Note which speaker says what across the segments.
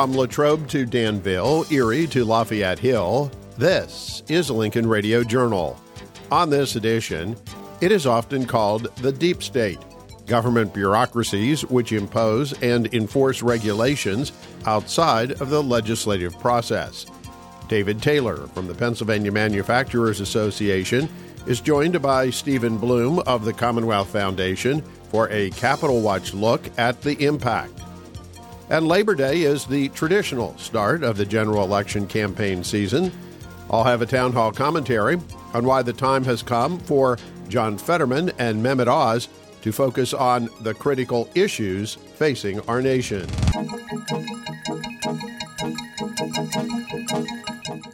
Speaker 1: From Latrobe to Danville, Erie to Lafayette Hill, this is Lincoln Radio Journal. On this edition, it is often called the deep state government bureaucracies which impose and enforce regulations outside of the legislative process. David Taylor from the Pennsylvania Manufacturers Association is joined by Stephen Bloom of the Commonwealth Foundation for a Capital Watch look at the impact. And Labor Day is the traditional start of the general election campaign season. I'll have a town hall commentary on why the time has come for John Fetterman and Mehmet Oz to focus on the critical issues facing our nation.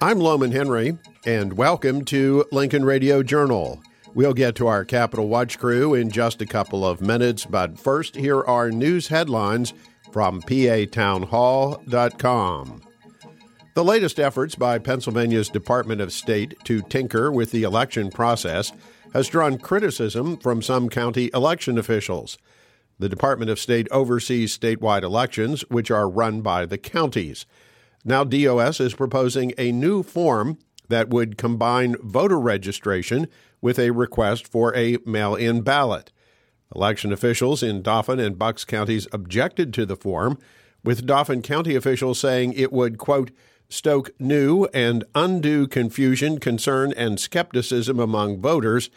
Speaker 1: I'm Lowman Henry, and welcome to Lincoln Radio Journal. We'll get to our Capitol Watch crew in just a couple of minutes, but first, here are news headlines from patownhall.com. The latest efforts by Pennsylvania's Department of State to tinker with the election process has drawn criticism from some county election officials. The Department of State oversees statewide elections, which are run by the counties. Now, DOS is proposing a new form that would combine voter registration with a request for a mail in ballot. Election officials in Dauphin and Bucks counties objected to the form, with Dauphin County officials saying it would, quote, stoke new and undue confusion, concern, and skepticism among voters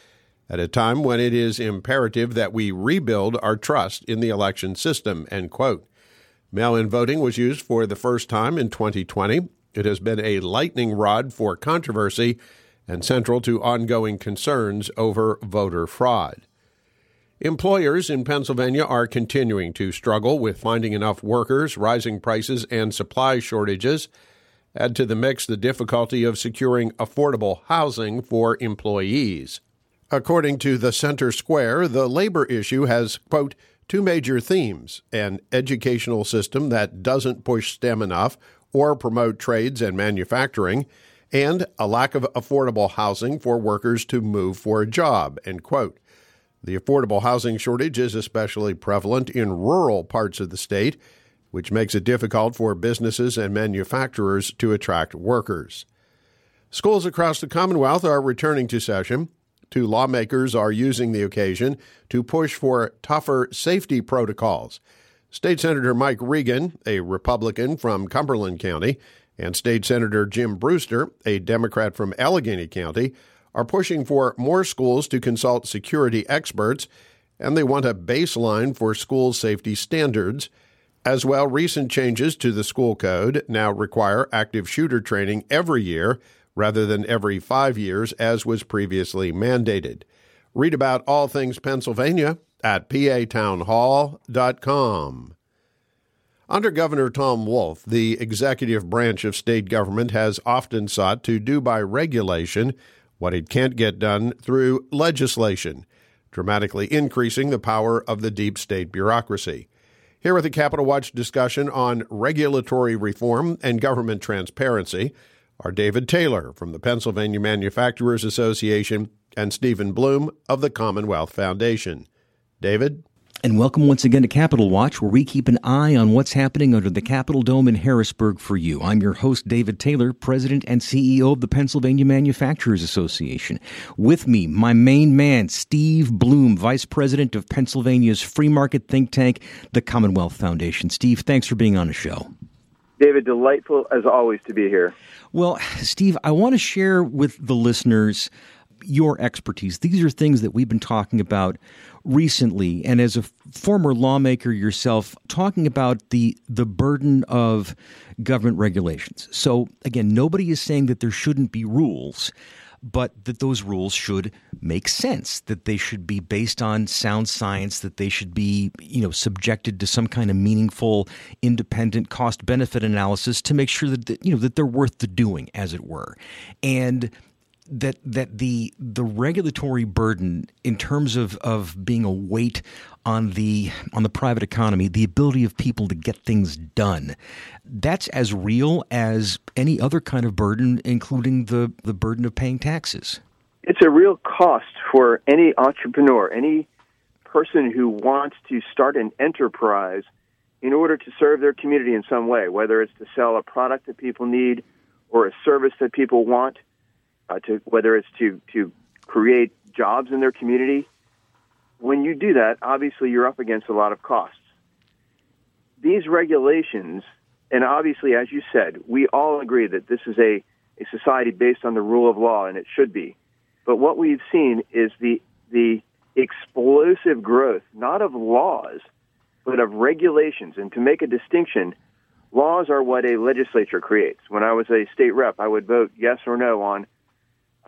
Speaker 1: at a time when it is imperative that we rebuild our trust in the election system, end quote. Mail in voting was used for the first time in 2020. It has been a lightning rod for controversy and central to ongoing concerns over voter fraud. Employers in Pennsylvania are continuing to struggle with finding enough workers, rising prices, and supply shortages. Add to the mix the difficulty of securing affordable housing for employees. According to the Center Square, the labor issue has, quote, two major themes an educational system that doesn't push STEM enough or promote trades and manufacturing, and a lack of affordable housing for workers to move for a job, end quote. The affordable housing shortage is especially prevalent in rural parts of the state, which makes it difficult for businesses and manufacturers to attract workers. Schools across the Commonwealth are returning to session. Two lawmakers are using the occasion to push for tougher safety protocols. State Senator Mike Regan, a Republican from Cumberland County, and State Senator Jim Brewster, a Democrat from Allegheny County, are pushing for more schools to consult security experts, and they want a baseline for school safety standards. As well, recent changes to the school code now require active shooter training every year rather than every five years, as was previously mandated. Read about all things Pennsylvania at patownhall.com. Under Governor Tom Wolf, the executive branch of state government has often sought to do by regulation what it can't get done through legislation, dramatically increasing the power of the deep state bureaucracy. Here with a Capital Watch discussion on regulatory reform and government transparency are David Taylor from the Pennsylvania Manufacturers Association and Stephen Bloom of the Commonwealth Foundation. David?
Speaker 2: And welcome once again to Capital Watch, where we keep an eye on what's happening under the Capitol Dome in Harrisburg for you. I'm your host, David Taylor, President and CEO of the Pennsylvania Manufacturers Association. With me, my main man, Steve Bloom, Vice President of Pennsylvania's free market think tank, the Commonwealth Foundation. Steve, thanks for being on the show.
Speaker 3: David, delightful as always to be here.
Speaker 2: Well, Steve, I want to share with the listeners your expertise. These are things that we've been talking about recently, and as a former lawmaker yourself, talking about the the burden of government regulations. So again, nobody is saying that there shouldn't be rules, but that those rules should make sense, that they should be based on sound science, that they should be, you know, subjected to some kind of meaningful, independent cost benefit analysis to make sure that, you know that they're worth the doing, as it were, and that that the the regulatory burden in terms of of being a weight on the on the private economy, the ability of people to get things done, that's as real as any other kind of burden, including the the burden of paying taxes.
Speaker 3: It's a real cost for any entrepreneur, any person who wants to start an enterprise in order to serve their community in some way, whether it's to sell a product that people need or a service that people want, uh, to whether it's to to create jobs in their community. When you do that, obviously you're up against a lot of costs. These regulations, and obviously, as you said, we all agree that this is a, a society based on the rule of law, and it should be. But what we've seen is the the explosive growth, not of laws, but of regulations. And to make a distinction, laws are what a legislature creates. When I was a state rep, I would vote yes or no on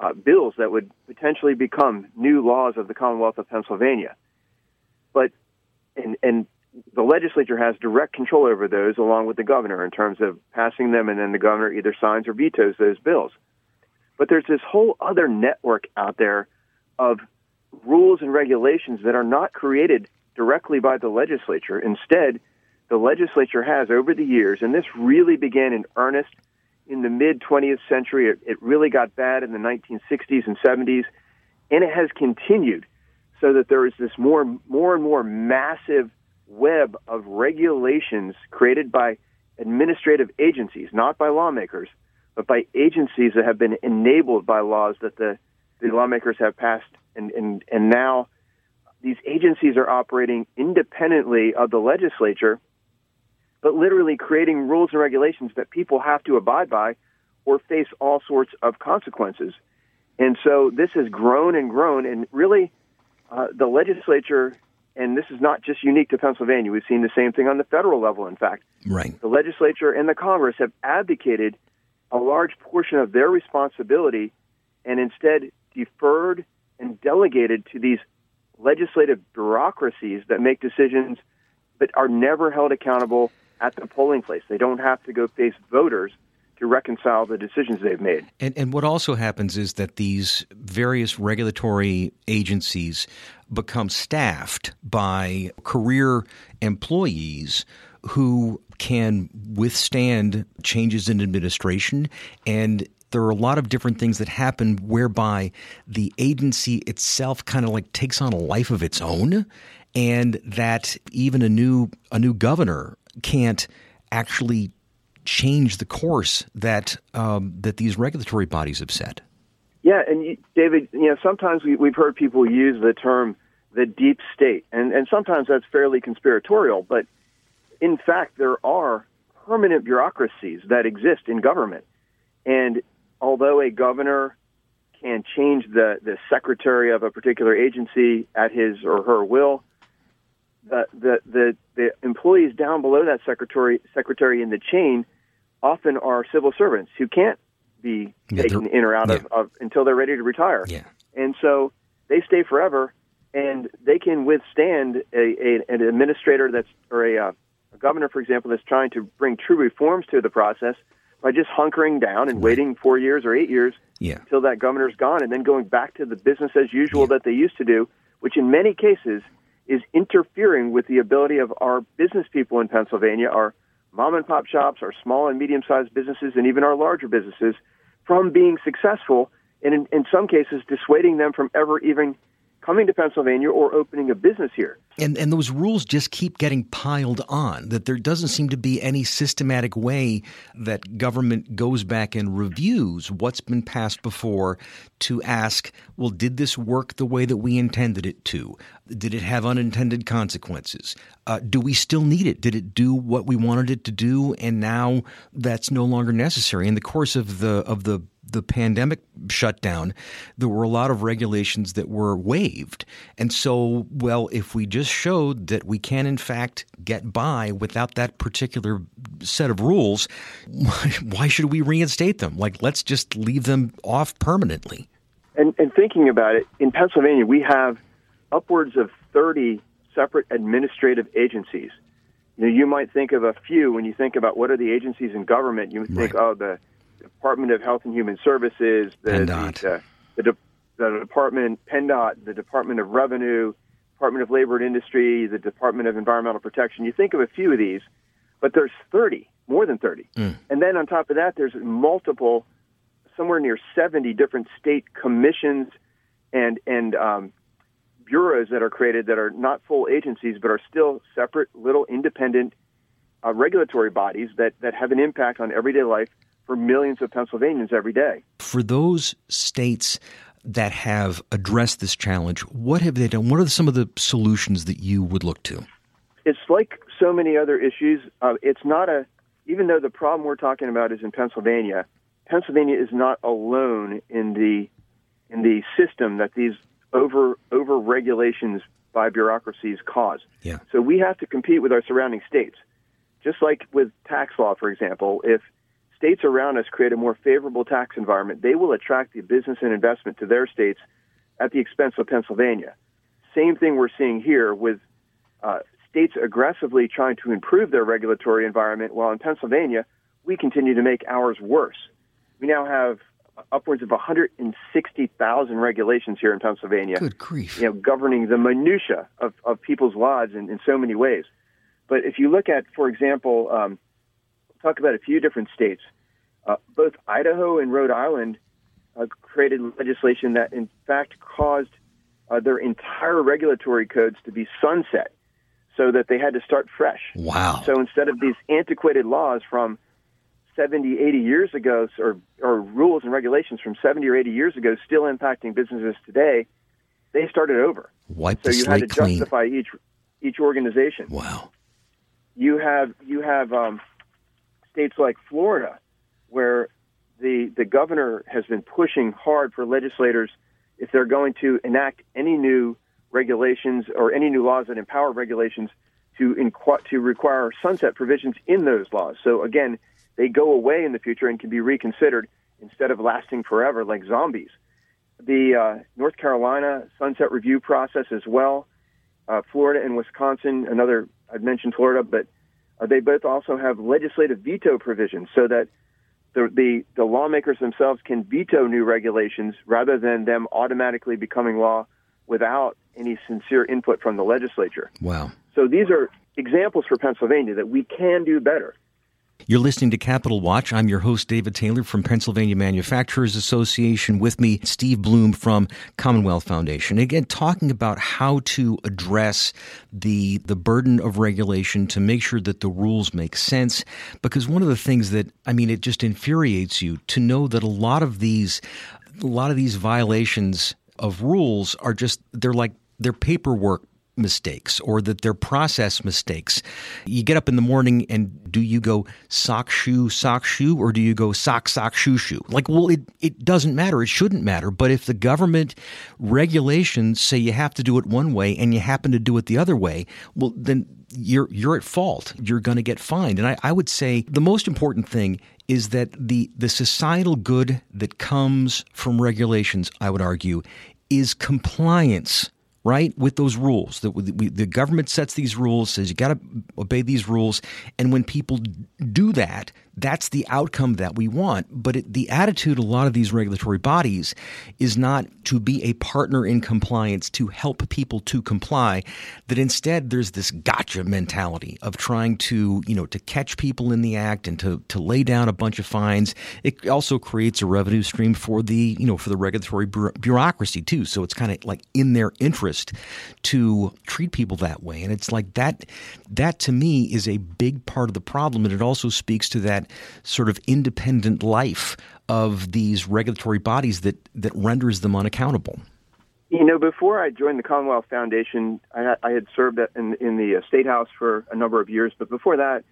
Speaker 3: uh, bills that would potentially become new laws of the Commonwealth of Pennsylvania. But and and the legislature has direct control over those along with the governor in terms of passing them and then the governor either signs or vetoes those bills. But there's this whole other network out there of rules and regulations that are not created directly by the legislature. Instead, the legislature has over the years, and this really began in earnest in the mid 20th century. It, it really got bad in the 1960s and 70s, and it has continued so that there is this more, more and more massive web of regulations created by administrative agencies, not by lawmakers, but by agencies that have been enabled by laws that the, the lawmakers have passed. And, and, and now these agencies are operating independently of the legislature but literally creating rules and regulations that people have to abide by or face all sorts of consequences. And so this has grown and grown, and really, uh, the legislature, and this is not just unique to Pennsylvania, we've seen the same thing on the federal level, in fact.
Speaker 2: Right.
Speaker 3: The legislature and the Congress have abdicated a large portion of their responsibility and instead deferred and delegated to these legislative bureaucracies that make decisions but are never held accountable at the polling place. They don't have to go face voters to reconcile the decisions they've made.
Speaker 2: And, and what also happens is that these various regulatory agencies become staffed by career employees who can withstand changes in administration and there are a lot of different things that happen whereby the agency itself kind of like takes on a life of its own and that even a new a new governor can't actually change the course that um, that these regulatory bodies have set.
Speaker 3: Yeah, and you, David, you know, sometimes we, we've heard people use the term the deep state, and and sometimes that's fairly conspiratorial, but in fact, there are permanent bureaucracies that exist in government, and although a governor can change the the secretary of a particular agency at his or her will, the, the, the, the employees down below that secretary, secretary in the chain often are civil servants who can't be yeah, taken in or out yeah. of, of until they're ready to retire.
Speaker 2: Yeah.
Speaker 3: And so they stay forever and they can withstand a, a an administrator that's or a, uh, a governor, for example, that's trying to bring true reforms to the process by just hunkering down and right. waiting four years or eight years
Speaker 2: yeah.
Speaker 3: until that governor's gone, and then going back to the business as usual yeah. that they used to do, which in many cases is interfering with the ability of our business people in Pennsylvania, our mom and pop shops, our small and medium sized businesses, and even our larger businesses from being successful, and in, in some cases, dissuading them from ever even coming to Pennsylvania or opening a business here.
Speaker 2: And and those rules just keep getting piled on. That there doesn't seem to be any systematic way that government goes back and reviews what's been passed before to ask, well, did this work the way that we intended it to? Did it have unintended consequences? Uh, do we still need it? Did it do what we wanted it to do? And now that's no longer necessary. In the course of the of the the pandemic shutdown, there were a lot of regulations that were waived. And so, well, if we just showed that we can, in fact, get by without that particular set of rules, why, should we reinstate them? Like, let's just leave them off permanently.
Speaker 3: And, and thinking about it, in Pennsylvania, we have upwards of 30 separate administrative agencies. You know, you might think of a few when you think about what are the agencies in government. You think, right. oh, the Department of Health and Human Services, the,
Speaker 2: PennDOT.
Speaker 3: the, the, the, the Department, PennDOT, the Department of Revenue, Department of Labor and Industry, the Department of Environmental Protection. You think of a few of these, but there's 30, more than 30. Mm. And then on top of that, there's multiple, somewhere near 70 different state commissions and, and um, bureaus that are created that are not full agencies, but are still separate, little independent uh, regulatory bodies that, that have an impact on everyday life for millions of Pennsylvanians every day.
Speaker 2: For those states that have addressed this challenge, what have they done? What are some of the solutions that you would look to?
Speaker 3: It's like so many other issues. Uh, it's not a, even though the problem we're talking about is in Pennsylvania, Pennsylvania is not alone in the in the system that these over over regulations by bureaucracies cause.
Speaker 2: Yeah.
Speaker 3: So we have to compete with our surrounding states. Just like with tax law, for example, if states around us create a more favorable tax environment, they will attract the business and investment to their states at the expense of Pennsylvania. Same thing we're seeing here with uh, states aggressively trying to improve their regulatory environment, while in Pennsylvania, we continue to make ours worse. We now have upwards of 160,000 regulations here in Pennsylvania.
Speaker 2: Good grief.
Speaker 3: You know, governing the minutia of, of people's lives in, in so many ways. But if you look at, for example, um, talk about a few different states. Uh, both Idaho and Rhode Island uh, created legislation that, in fact, caused uh, their entire regulatory codes to be sunset so that they had to start fresh.
Speaker 2: Wow.
Speaker 3: So instead of these antiquated laws from 70, 80 years ago, or, or rules and regulations from 70 or 80 years ago still impacting businesses today, they started over.
Speaker 2: Wipe
Speaker 3: so you had to
Speaker 2: clean.
Speaker 3: justify each each organization.
Speaker 2: Wow.
Speaker 3: You have you have um, states like Florida, where the the governor has been pushing hard for legislators if they're going to enact any new regulations or any new laws that empower regulations to inqu- to require sunset provisions in those laws. So again, they go away in the future and can be reconsidered instead of lasting forever like zombies. The uh, North Carolina sunset review process as well. Uh, Florida and Wisconsin, another I've mentioned Florida, but Uh, they both also have legislative veto provisions so that the, the the lawmakers themselves can veto new regulations rather than them automatically becoming law without any sincere input from the legislature.
Speaker 2: Wow.
Speaker 3: So these are examples for Pennsylvania that we can do better.
Speaker 2: You're listening to Capital Watch. I'm your host, David Taylor from Pennsylvania Manufacturers Association. With me, Steve Bloom from Commonwealth Foundation. Again, talking about how to address the the burden of regulation to make sure that the rules make sense. Because one of the things that I mean, it just infuriates you to know that a lot of these a lot of these violations of rules are just they're like they're paperwork mistakes or that they're process mistakes. You get up in the morning and do you go sock shoe sock shoe or do you go sock sock shoe shoe? Like well it it doesn't matter, it shouldn't matter, but if the government regulations say you have to do it one way and you happen to do it the other way, well then you're you're at fault. You're going to get fined. And I, I would say the most important thing is that the the societal good that comes from regulations, I would argue, is compliance right with those rules. That the government sets these rules says you got to obey these rules. And when people do that that's the outcome that we want but it, the attitude a lot of these regulatory bodies is not to be a partner in compliance to help people to comply that instead there's this gotcha mentality of trying to you know to catch people in the act and to to lay down a bunch of fines it also creates a revenue stream for the you know for the regulatory bureaucracy too so it's kind of like in their interest to treat people that way. And it's like that that to me is a big part of the problem and it also speaks to that sort of independent life of these regulatory bodies that that renders them unaccountable.
Speaker 3: You know, before I joined the Commonwealth Foundation, I, I had served in, in the State House for a number of years. But before that,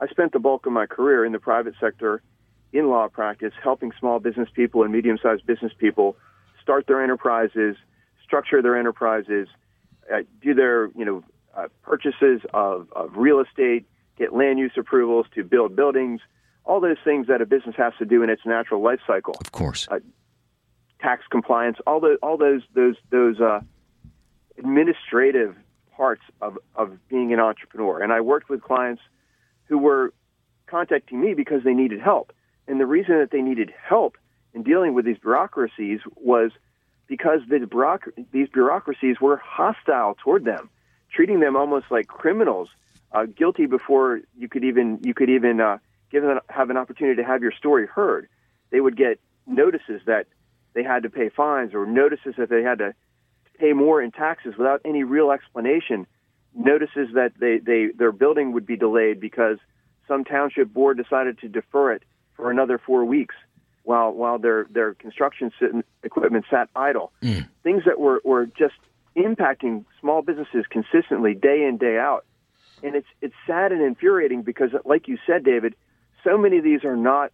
Speaker 3: I spent the bulk of my career in the private sector in law practice, helping small business people and medium sized business people start their enterprises, structure their enterprises, uh, do their you know uh, purchases of, of real estate, get land use approvals to build buildings, all those things that a business has to do in its natural life cycle.
Speaker 2: Of course,
Speaker 3: uh, tax compliance, all those all those those those uh, administrative parts of of being an entrepreneur. And I worked with clients who were contacting me because they needed help, and the reason that they needed help in dealing with these bureaucracies was because the bureauc- these bureaucracies were hostile toward them, treating them almost like criminals, uh, guilty before you could even you could even uh, give them have an opportunity to have your story heard. They would get notices that they had to pay fines or notices that they had to pay more in taxes without any real explanation. Notices that they, they their building would be delayed because some township board decided to defer it for another four weeks while while their their construction equipment sat idle. Mm. Things that were were just impacting small businesses consistently day in day out, and it's it's sad and infuriating because, like you said, David, so many of these are not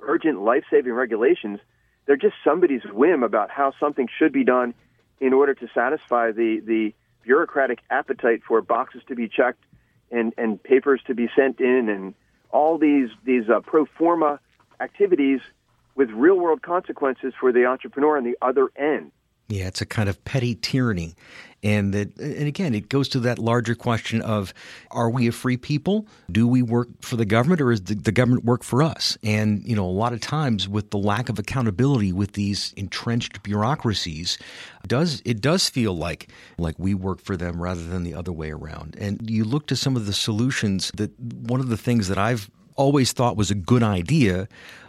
Speaker 3: urgent life saving regulations. They're just somebody's whim about how something should be done in order to satisfy the the bureaucratic appetite for boxes to be checked and and papers to be sent in and all these these uh, pro forma activities with real world consequences for the entrepreneur on the other end.
Speaker 2: Yeah, it's a kind of petty tyranny. And that, and again, it goes to that larger question of are we a free people? Do we work for the government or is the, the government work for us? And, you know, a lot of times with the lack of accountability with these entrenched bureaucracies, does it does feel like like we work for them rather than the other way around. And you look to some of the solutions that one of the things that I've always thought was a good idea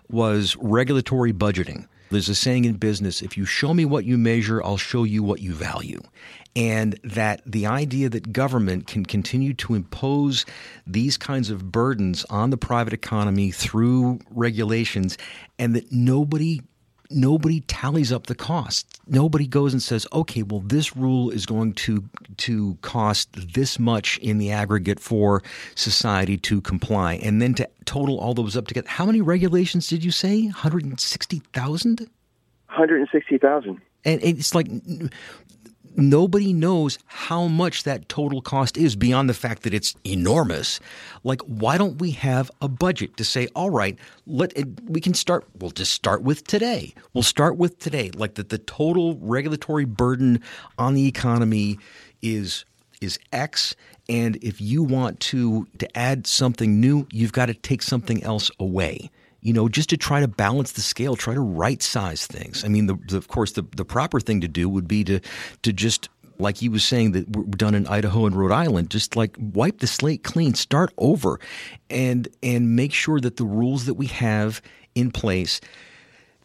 Speaker 2: was regulatory budgeting. There's a saying in business if you show me what you measure, I'll show you what you value. And that the idea that government can continue to impose these kinds of burdens on the private economy through regulations and that nobody nobody tallies up the costs. Nobody goes and says, "Okay, well this rule is going to to cost this much in the aggregate for society to comply." And then to total all those up together. How many regulations did you say? 160,000?
Speaker 3: 160,000.
Speaker 2: And it's like nobody knows how much that total cost is beyond the fact that it's enormous. Like, why don't we have a budget to say, all right, let we can start. We'll just start with today. We'll start with today. Like that, the total regulatory burden on the economy is is X, and if you want to to add something new, you've got to take something else away you know, just to try to balance the scale, try to right size things. I mean, the, the, of course, the, the proper thing to do would be to to just like he was saying that were done in Idaho and Rhode Island, just like wipe the slate clean, start over, and and make sure that the rules that we have in place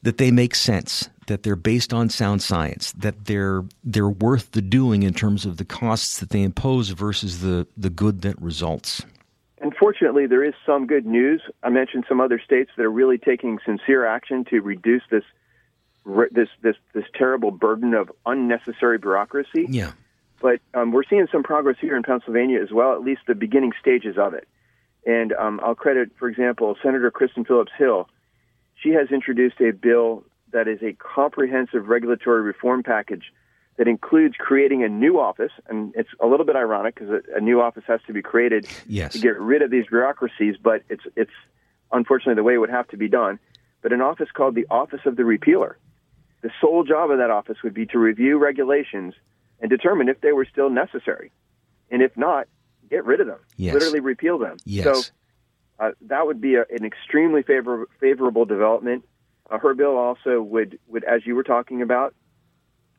Speaker 2: that they make sense, that they're based on sound science, that they're they're worth the doing in terms of the costs that they impose versus the the good that results.
Speaker 3: Unfortunately, there is some good news. I mentioned some other states that are really taking sincere action to reduce this this this this terrible burden of unnecessary bureaucracy.
Speaker 2: Yeah.
Speaker 3: But um, we're seeing some progress here in Pennsylvania as well, at least the beginning stages of it. And um, I'll credit, for example, Senator Kristin Phillips Hill. She has introduced a bill that is a comprehensive regulatory reform package that includes creating a new office, and it's a little bit ironic because a, a, new office has to be created
Speaker 2: yes.
Speaker 3: to get rid of these bureaucracies, but it's it's unfortunately the way it would have to be done. But an office called the Office of the Repealer. The sole job of that office would be to review regulations and determine if they were still necessary, and if not, get rid of them,
Speaker 2: yes.
Speaker 3: literally repeal them.
Speaker 2: Yes.
Speaker 3: So uh, that would be a, an extremely favor- favorable development. Uh, her bill also would, would, as you were talking about,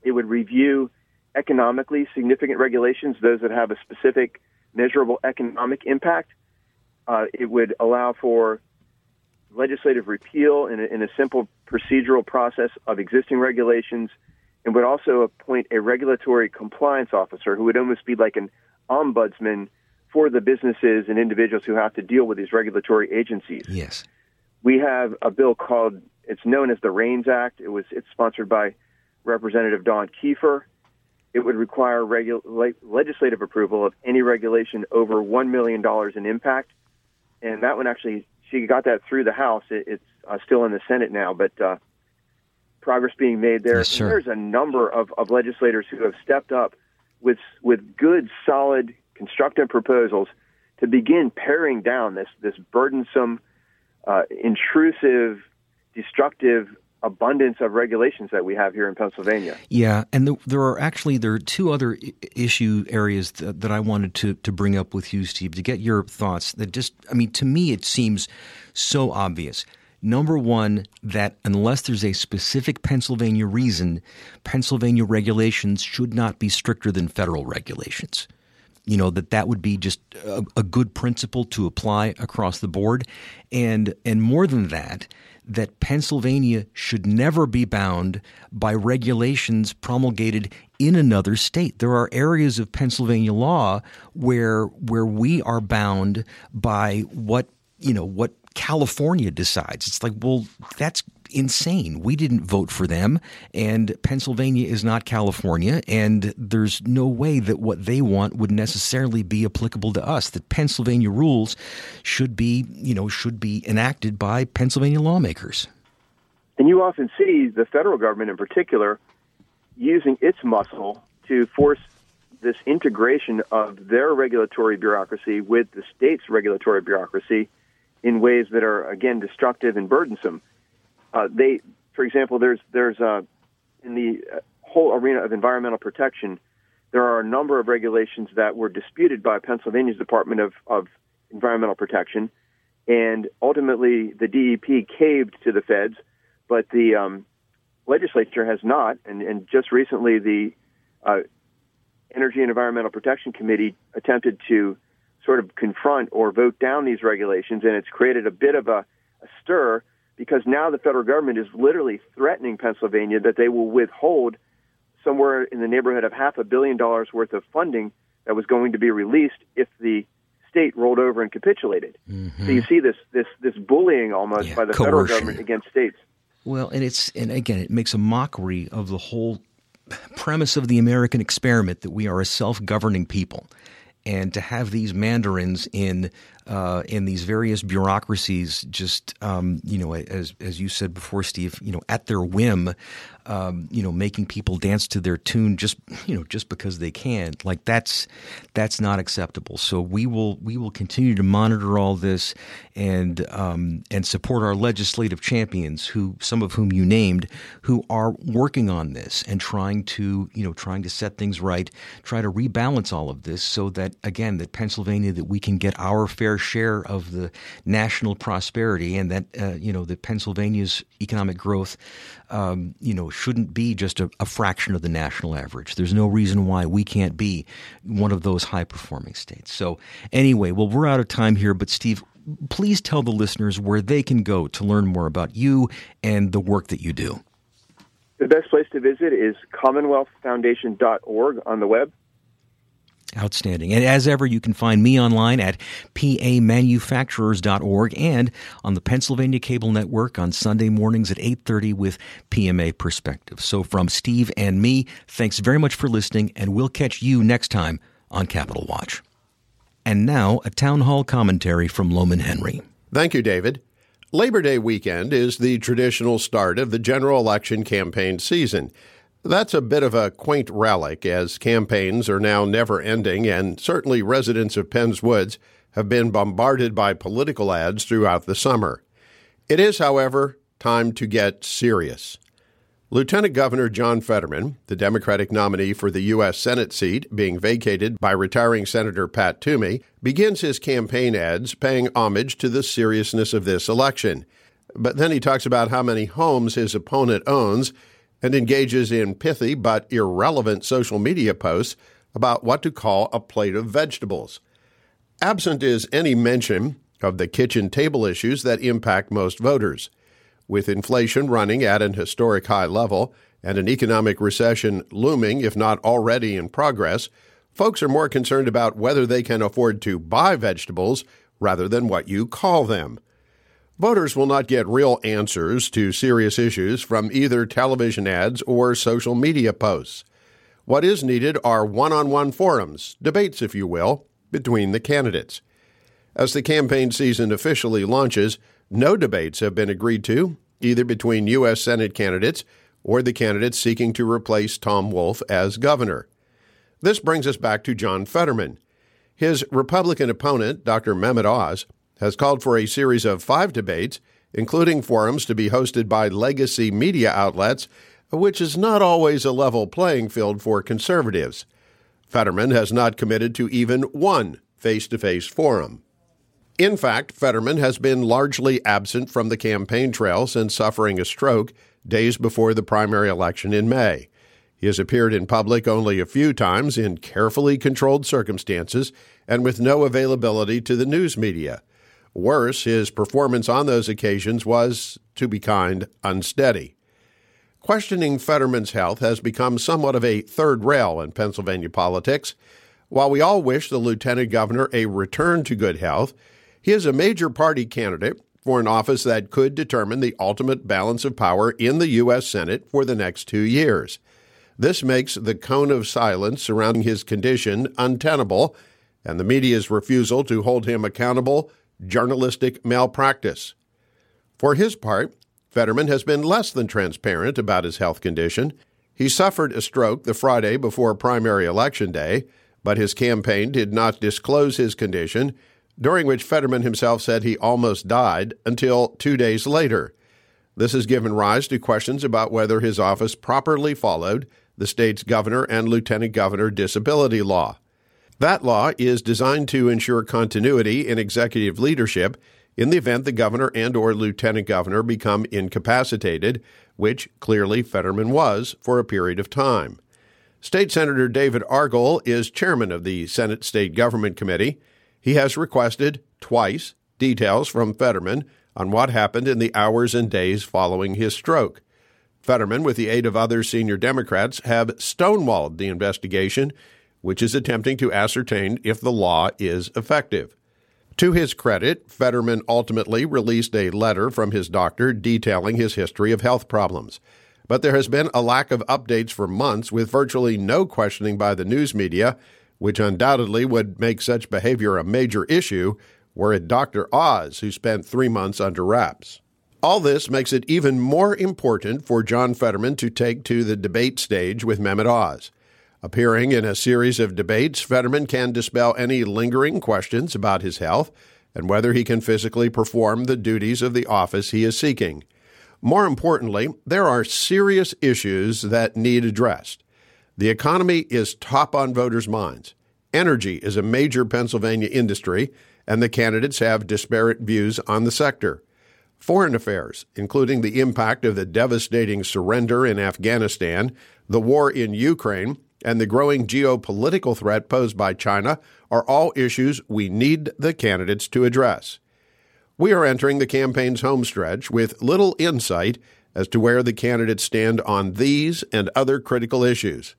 Speaker 3: it would review economically significant regulations, those that have a specific measurable economic impact. Uh, it would allow for legislative repeal in a, in a simple procedural process of existing regulations and would also appoint a regulatory compliance officer who would almost be like an ombudsman for the businesses and individuals who have to deal with these regulatory agencies.
Speaker 2: Yes.
Speaker 3: We have a bill called it's known as the REINS Act. It was it's sponsored by Representative Dawn Keefer. It would require regu- legislative approval of any regulation over $1 million in impact. And that one actually, she got that through the House. It, it's uh, still in the Senate now, but uh, progress being made there.
Speaker 2: Yes,
Speaker 3: There's a number of, of legislators who have stepped up with, with good, solid, constructive proposals to begin paring down this, this burdensome, uh, intrusive, destructive abundance of regulations that we have here in Pennsylvania.
Speaker 2: Yeah, and the, there are actually there are two other issue areas that, that I wanted to to bring up with you, Steve, to get your thoughts. That just, I mean, to me, it seems so obvious. Number one, that unless there's a specific Pennsylvania reason, Pennsylvania regulations should not be stricter than federal regulations you know that that would be just a, a, good principle to apply across the board and and more than that that Pennsylvania should never be bound by regulations promulgated in another state. There are areas of Pennsylvania law where where we are bound by what you know what California decides. It's like, well, that's insane. We didn't vote for them, and Pennsylvania is not California, and there's no way that what they want would necessarily be applicable to us. That Pennsylvania rules should be, you know, should be enacted by Pennsylvania lawmakers.
Speaker 3: And you often see the federal government in particular using its muscle to force this integration of their regulatory bureaucracy with the state's regulatory bureaucracy in ways that are again destructive and burdensome. Uh, they, for example, there's there's uh, in the uh, whole arena of environmental protection, there are a number of regulations that were disputed by Pennsylvania's Department of, of Environmental Protection, and ultimately the DEP caved to the feds, but the um, legislature has not, and, and just recently the uh, Energy and Environmental Protection Committee attempted to sort of confront or vote down these regulations, and it's created a bit of a, a stir because now the federal government is literally threatening Pennsylvania that they will withhold somewhere in the neighborhood of half a billion dollars worth of funding that was going to be released if the state rolled over and capitulated. Mm-hmm. So you see this this this bullying almost yeah, by the coercion. federal government against states.
Speaker 2: Well, and it's and again it makes a mockery of the whole premise of the American experiment that we are a self-governing people and to have these mandarins in uh, in these various bureaucracies, just um, you know, as as you said before, Steve, you know, at their whim, um, you know, making people dance to their tune just you know just because they can. Like that's that's not acceptable. So we will we will continue to monitor all this and um, and support our legislative champions, who some of whom you named, who are working on this and trying to you know trying to set things right, try to rebalance all of this so that again that Pennsylvania that we can get our fair share of the national prosperity and that uh, you know that Pennsylvania's economic growth um, you know, shouldn't be just a, a, fraction of the national average. There's no reason why we can't be one of those high performing states. So, anyway, well, we're out of time here, but Steve, please tell the listeners where they can go to learn more about you and the work that you do.
Speaker 3: The best place to visit is commonwealthfoundation.org on the web.
Speaker 2: Outstanding. And as ever, you can find me online at pamanufacturers.org and on the Pennsylvania Cable Network on Sunday mornings at 8:30 with PMA Perspective. So from Steve and me, thanks very much for listening and we'll catch you next time on Capital Watch. And now, a town hall commentary from Lowman Henry.
Speaker 1: Thank you, David. Labor Day weekend is the traditional start of the general election campaign season. That's a bit of a quaint relic, as campaigns are now never ending, and certainly residents of Penns Woods have been bombarded by political ads throughout the summer. It is, however, time to get serious. Lieutenant Governor John Fetterman, the Democratic nominee for the U.S. Senate seat being vacated by retiring Senator Pat Toomey, begins his campaign ads paying homage to the seriousness of this election. But then he talks about how many homes his opponent owns and engages in pithy but irrelevant social media posts about what to call a plate of vegetables. Absent is any mention of the kitchen table issues that impact most voters. With inflation running at an historic high level and an economic recession looming, if not already in progress, folks are more concerned about whether they can afford to buy vegetables rather than what you call them. Voters will not get real answers to serious issues from either television ads or social media posts. What is needed are one on one forums, debates, if you will, between the candidates. As the campaign season officially launches, no debates have been agreed to, either between U.S. Senate candidates or the candidates seeking to replace Tom Wolf as governor. This brings us back to John Fetterman. His Republican opponent, Dr. Mehmet Oz, has called for a series of five debates, including forums to be hosted by legacy media outlets, which is not always a level playing field for conservatives. Fetterman has not committed to even one face to face forum. In fact, Fetterman has been largely absent from the campaign trail since suffering a stroke days before the primary election in May. He has appeared in public only a few times in carefully controlled circumstances and with no availability to the news media. Worse, his performance on those occasions was, to be kind, unsteady. Questioning Fetterman's health has become somewhat of a third rail in Pennsylvania politics. While we all wish the lieutenant governor a return to good health, he is a major party candidate for an office that could determine the ultimate balance of power in the U.S. Senate for the next two years. This makes the cone of silence surrounding his condition untenable, and the media's refusal to hold him accountable journalistic malpractice. For his part, Fetterman has been less than transparent about his health condition. He suffered a stroke the Friday before primary election day, but his campaign did not disclose his condition, during which Fetterman himself said he almost died until two days later. This has given rise to questions about whether his office properly followed the state's governor and lieutenant governor disability law. That law is designed to ensure continuity in executive leadership in the event the governor and or lieutenant governor become incapacitated, which clearly Fetterman was for a period of time. State Senator David Argall is chairman of the Senate State Government Committee. He has requested twice details from Fetterman on what happened in the hours and days following his stroke. Fetterman, with the aid of other senior Democrats, have stonewalled the investigation, which is attempting to ascertain if the law is effective. To his credit, Fetterman ultimately released a letter from his doctor detailing his history of health problems. But there has been a lack of updates for months with virtually no questioning by the news media, which undoubtedly would make such behavior a major issue were it Dr. Oz who spent three months under wraps. All this makes it even more important for John Fetterman to take to the debate stage with Mehmet Oz. Appearing in a series of debates, Fetterman can dispel any lingering questions about his health and whether he can physically perform the duties of the office he is seeking. More importantly, there are serious issues that need addressed. The economy is top on voters' minds. Energy is a major Pennsylvania industry, and the candidates have disparate views on the sector foreign affairs, including the impact of the devastating surrender in Afghanistan, the war in Ukraine, and the growing geopolitical threat posed by China, are all issues we need the candidates to address. We are entering the campaign's homestretch with little insight as to where the candidates stand on these and other critical issues.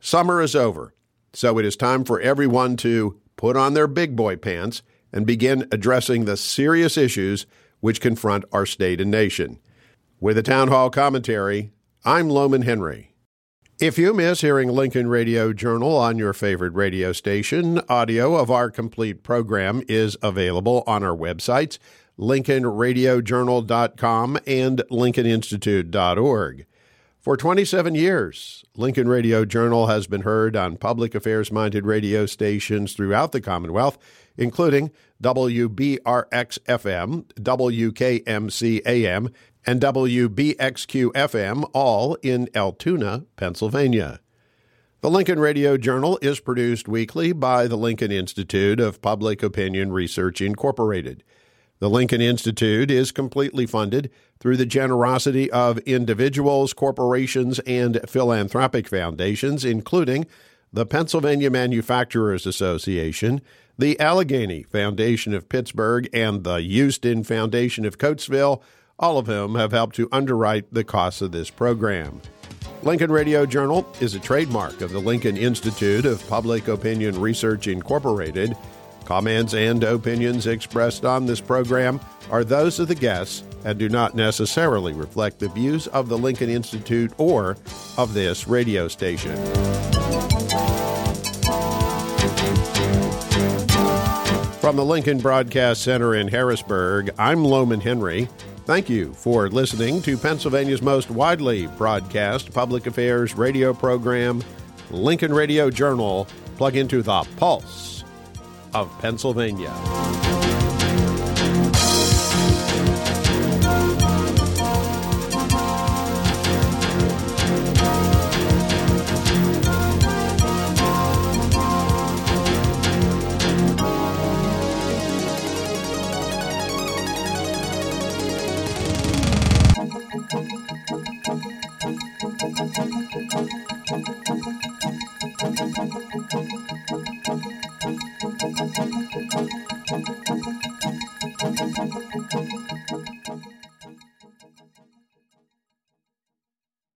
Speaker 1: Summer is over, so it is time for everyone to put on their big boy pants and begin addressing the serious issues which confront our state and nation. With a town hall commentary, I'm Lowman Henry. If you miss hearing Lincoln Radio Journal on your favorite radio station, audio of our complete program is available on our websites, lincolnradiojournal.com and lincolninstitute.org. For 27 years, Lincoln Radio Journal has been heard on public affairs minded radio stations throughout the Commonwealth, including WBRX FM, WKMC AM, and WBXQ FM, all in Altoona, Pennsylvania. The Lincoln Radio Journal is produced weekly by the Lincoln Institute of Public Opinion Research, Incorporated. The Lincoln Institute is completely funded through the generosity of individuals, corporations, and philanthropic foundations, including the Pennsylvania Manufacturers Association, the Allegheny Foundation of Pittsburgh, and the Huston Foundation of Coatesville, all of whom have helped to underwrite the costs of this program. Lincoln Radio Journal is a trademark of the Lincoln Institute of Public Opinion Research, Incorporated. Comments and opinions expressed on this program are those of the guests and do not necessarily reflect the views of the Lincoln Institute or of this radio station. From the Lincoln Broadcast Center in Harrisburg, I'm Lowman Henry. Thank you for listening to Pennsylvania's most widely broadcast public affairs radio program, Lincoln Radio Journal. Plug into the pulse of Pennsylvania.